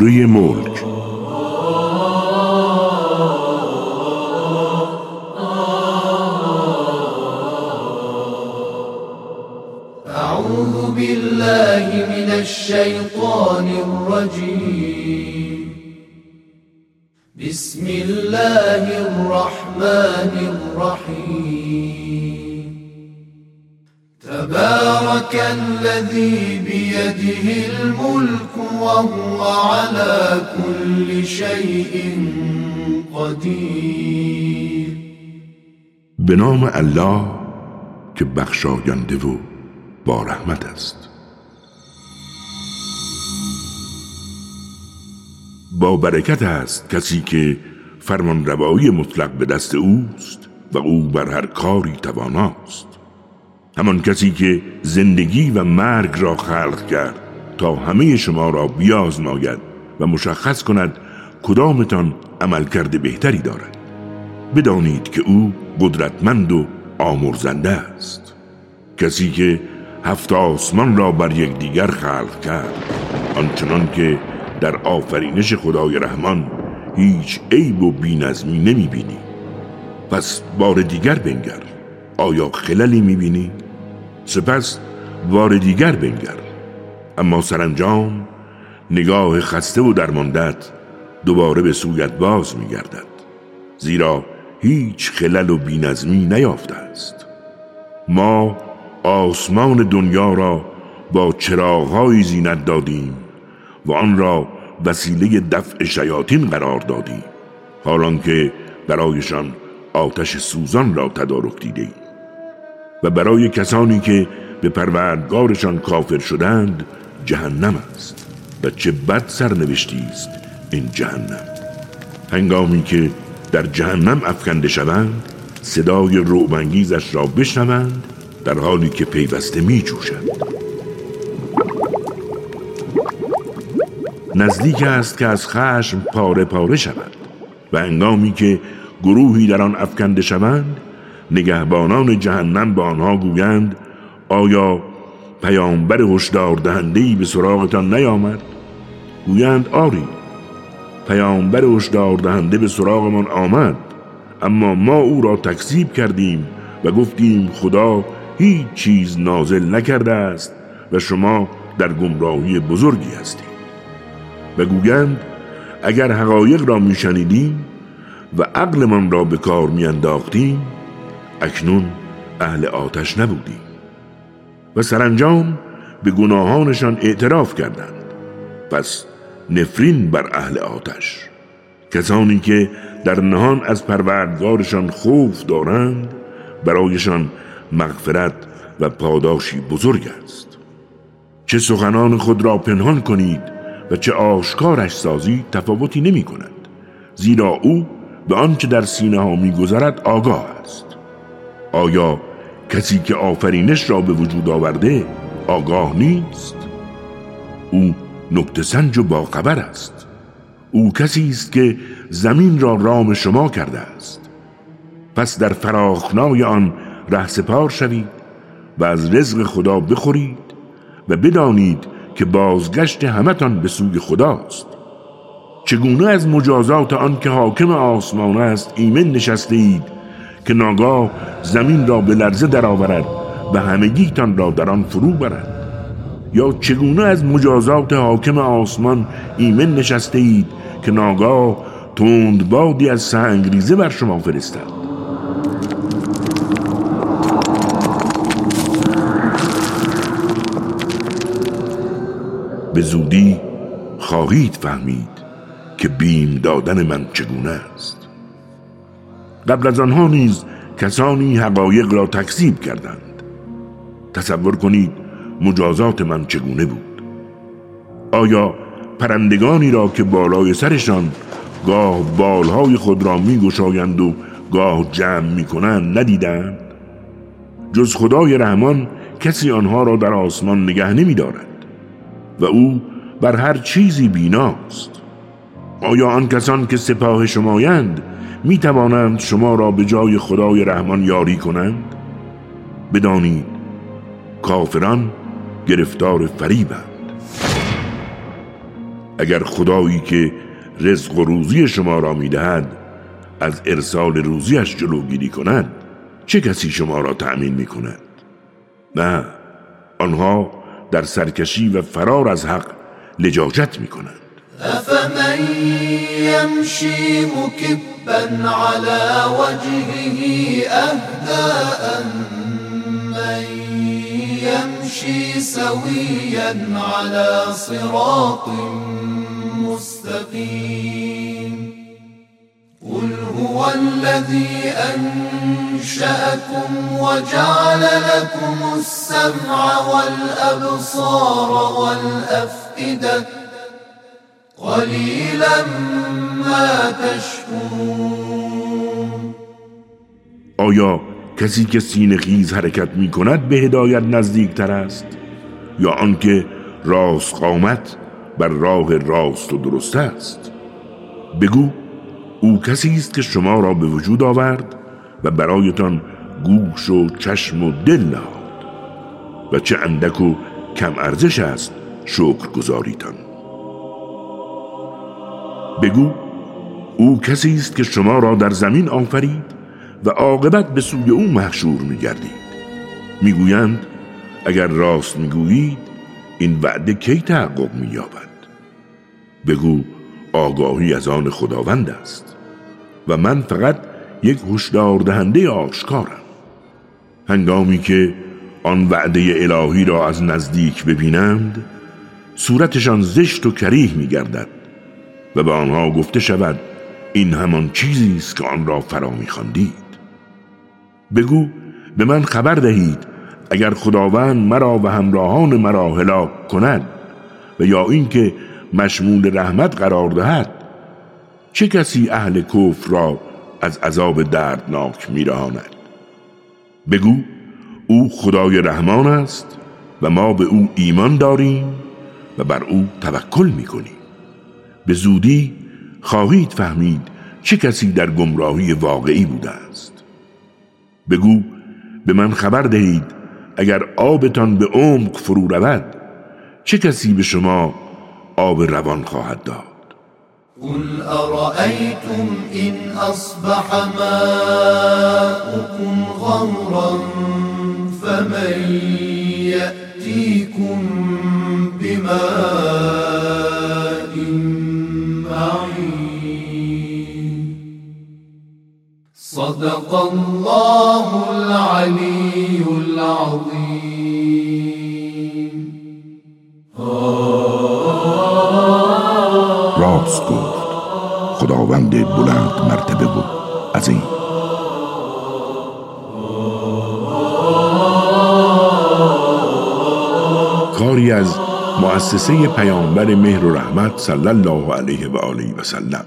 سوره ملک. أعوذ بالله من الشیطان الرجیم بسم الله الرحمن الرحیم تبارك الذي بيده الملك وهو على كل شيء قدير. به الله که بخشاینده و با رحمت است. با برکت است کسی که فرمان روایی مطلق به دست اوست و او بر هر کاری تواناست. همان کسی که زندگی و مرگ را خلق کرد تا همه شما را بیازماید و مشخص کند کدامتان عمل کرده بهتری دارد. بدانید که او قدرتمند و آمرزنده است. کسی که هفت آسمان را بر یکدیگر خلق کرد آنچنان که در آفرینش خدای رحمان هیچ عیب و بینظمی نمی بینی پس بار دیگر بنگر آیا خللی می بینی؟ سپس بار دیگر بنگر. اما سرانجام نگاه خسته و درماندت دوباره به سویت باز می گردد زیرا هیچ خلل و بینظمی نیافته است. ما آسمان دنیا را با چراغهای زینت دادیم و آن را وسیله دفع شیاطین قرار دادیم. حالان که برایشان آتش سوزان را تدارک دیده و برای کسانی که به پروردگارشان کافر شدند جهنم است. و چه بد سرنوشتی است این جهنم. هنگامی که در جهنم افکنده شوند صدای روبنگیزش را بشنوند در حالی که پیوسته می جوشند نزدیک است که از خشم پاره پاره شود و هنگامی که گروهی در آن افکنده شوند نگهبانان جهنم به آنها گویند آیا پیامبر هشدار دهنده‌ای به سراغتان نیامد؟ گویند آری پیامبر هشدار دهنده به سراغمان آمد اما ما او را تکذیب کردیم و گفتیم خدا هیچ چیز نازل نکرده است و شما در گمراهی بزرگی هستید. و گویند اگر حقایق را میشنیدیم و عقلمان را به کار میانداختیم اکنون اهل آتش نبودیم و سرانجام به گناهانشان اعتراف کردند. پس نفرین بر اهل آتش. کسانی که در نهان از پروردگارشان خوف دارند برایشان مغفرت و پاداشی بزرگ است. چه سخنان خود را پنهان کنید و چه آشکارش سازی تفاوتی نمی کند زیرا او به آنچه در سینه ها می گذرد آگاه است. آیا کسی که آفرینش را به وجود آورده آگاه نیست؟ او نکته سنج و باخبر است. او کسی است که زمین را رام شما کرده است. پس در فراخنای آن ره سپار شوید و از رزق خدا بخورید و بدانید که بازگشت همتان به سوی خداست. چگونه از مجازات آن که حاکم آسمان است ایمن نشسته اید که ناگاه زمین را به لرزه درآورد و همگیتان را در آن فرو برد. یا چگونه از مجازات حاکم آسمان ایمن نشسته اید که ناگاه بادی از سنگریزه بر شما فرستد؟ به زودی خواهید فهمید که بیم دادن من چگونه است. قبل از آنها نیز کسانی حقایق را تکذیب کردند. تصور کنید مجازات من چگونه بود. آیا پرندگانی را که بالای سرشان گاه بالهای خود را می گشایند و گاه جمع می کنند ندیدند؟ جز خدای رحمان کسی آنها را در آسمان نگه نمی دارد و او بر هر چیزی بیناست. آیا آن کسان که سپاه شمایند می توانند شما را به جای خدای رحمان یاری کنند؟ بدانید کافران گرفتار فریبند. اگر خدایی که رزق و روزی شما را می‌دهد از ارسال روزیش جلوگیری کند چه کسی شما را تأمین می کند؟ نه آنها در سرکشی و فرار از حق لجاجت می کنند افمن یمشی مکبا على وجهه اهداء من یمشی سویا على صراط مستقیم قل هو الذي أنشأكم وجعل لكم السمع والأبصار والأفئدة قليلا ما تشكرون آیا کسی که سینه خیز حرکت می کند به هدایت نزدیک تر است؟ یا آنکه راست قامت بر راه راست و درست است؟ بگو او کسی است که شما را به وجود آورد و برایتان گوش و چشم و دل نهاد و چه اندک و کم ارزش است شکر گذاریتان بگو او کسی است که شما را در زمین آفرید و عاقبت به سوی او محشور میگردید. می‌گویند اگر راست می‌گویید این وعده کی تحقق مییابد؟ بگو آگاهی از آن خداوند است و من فقط یک هشدار دهنده آشکارم. هنگامی که آن وعده الهی را از نزدیک ببینند صورتشان زشت و کریه می گردد و به آنها گفته شود این همان چیزی است که آن را فرا میخواندید. بگو به من خبر دهید اگر خداوند مرا و همراهان مرا هلاک کند و یا اینکه مشمول رحمت قرار دهد چه کسی اهل کفر را از عذاب دردناک میرهاند؟ بگو او خدای رحمان است و ما به او ایمان داریم و بر او توکل می‌کنیم. به زودی خواهید فهمید چه کسی در گمراهی واقعی بوده است. بگو به من خبر دهید اگر آبتان به عمق فرو رود چه کسی به شما آب روان خواهد داد؟ قل أرأيتم إن أصبح ماؤكم غورا فمن يأتيكم بماء صدق الله العلي العظيم. راست گفت. خداوند بلند مرتبه بود این کاری از مؤسسه پیامبر مهر و رحمت صلی الله علیه و آله و سلم.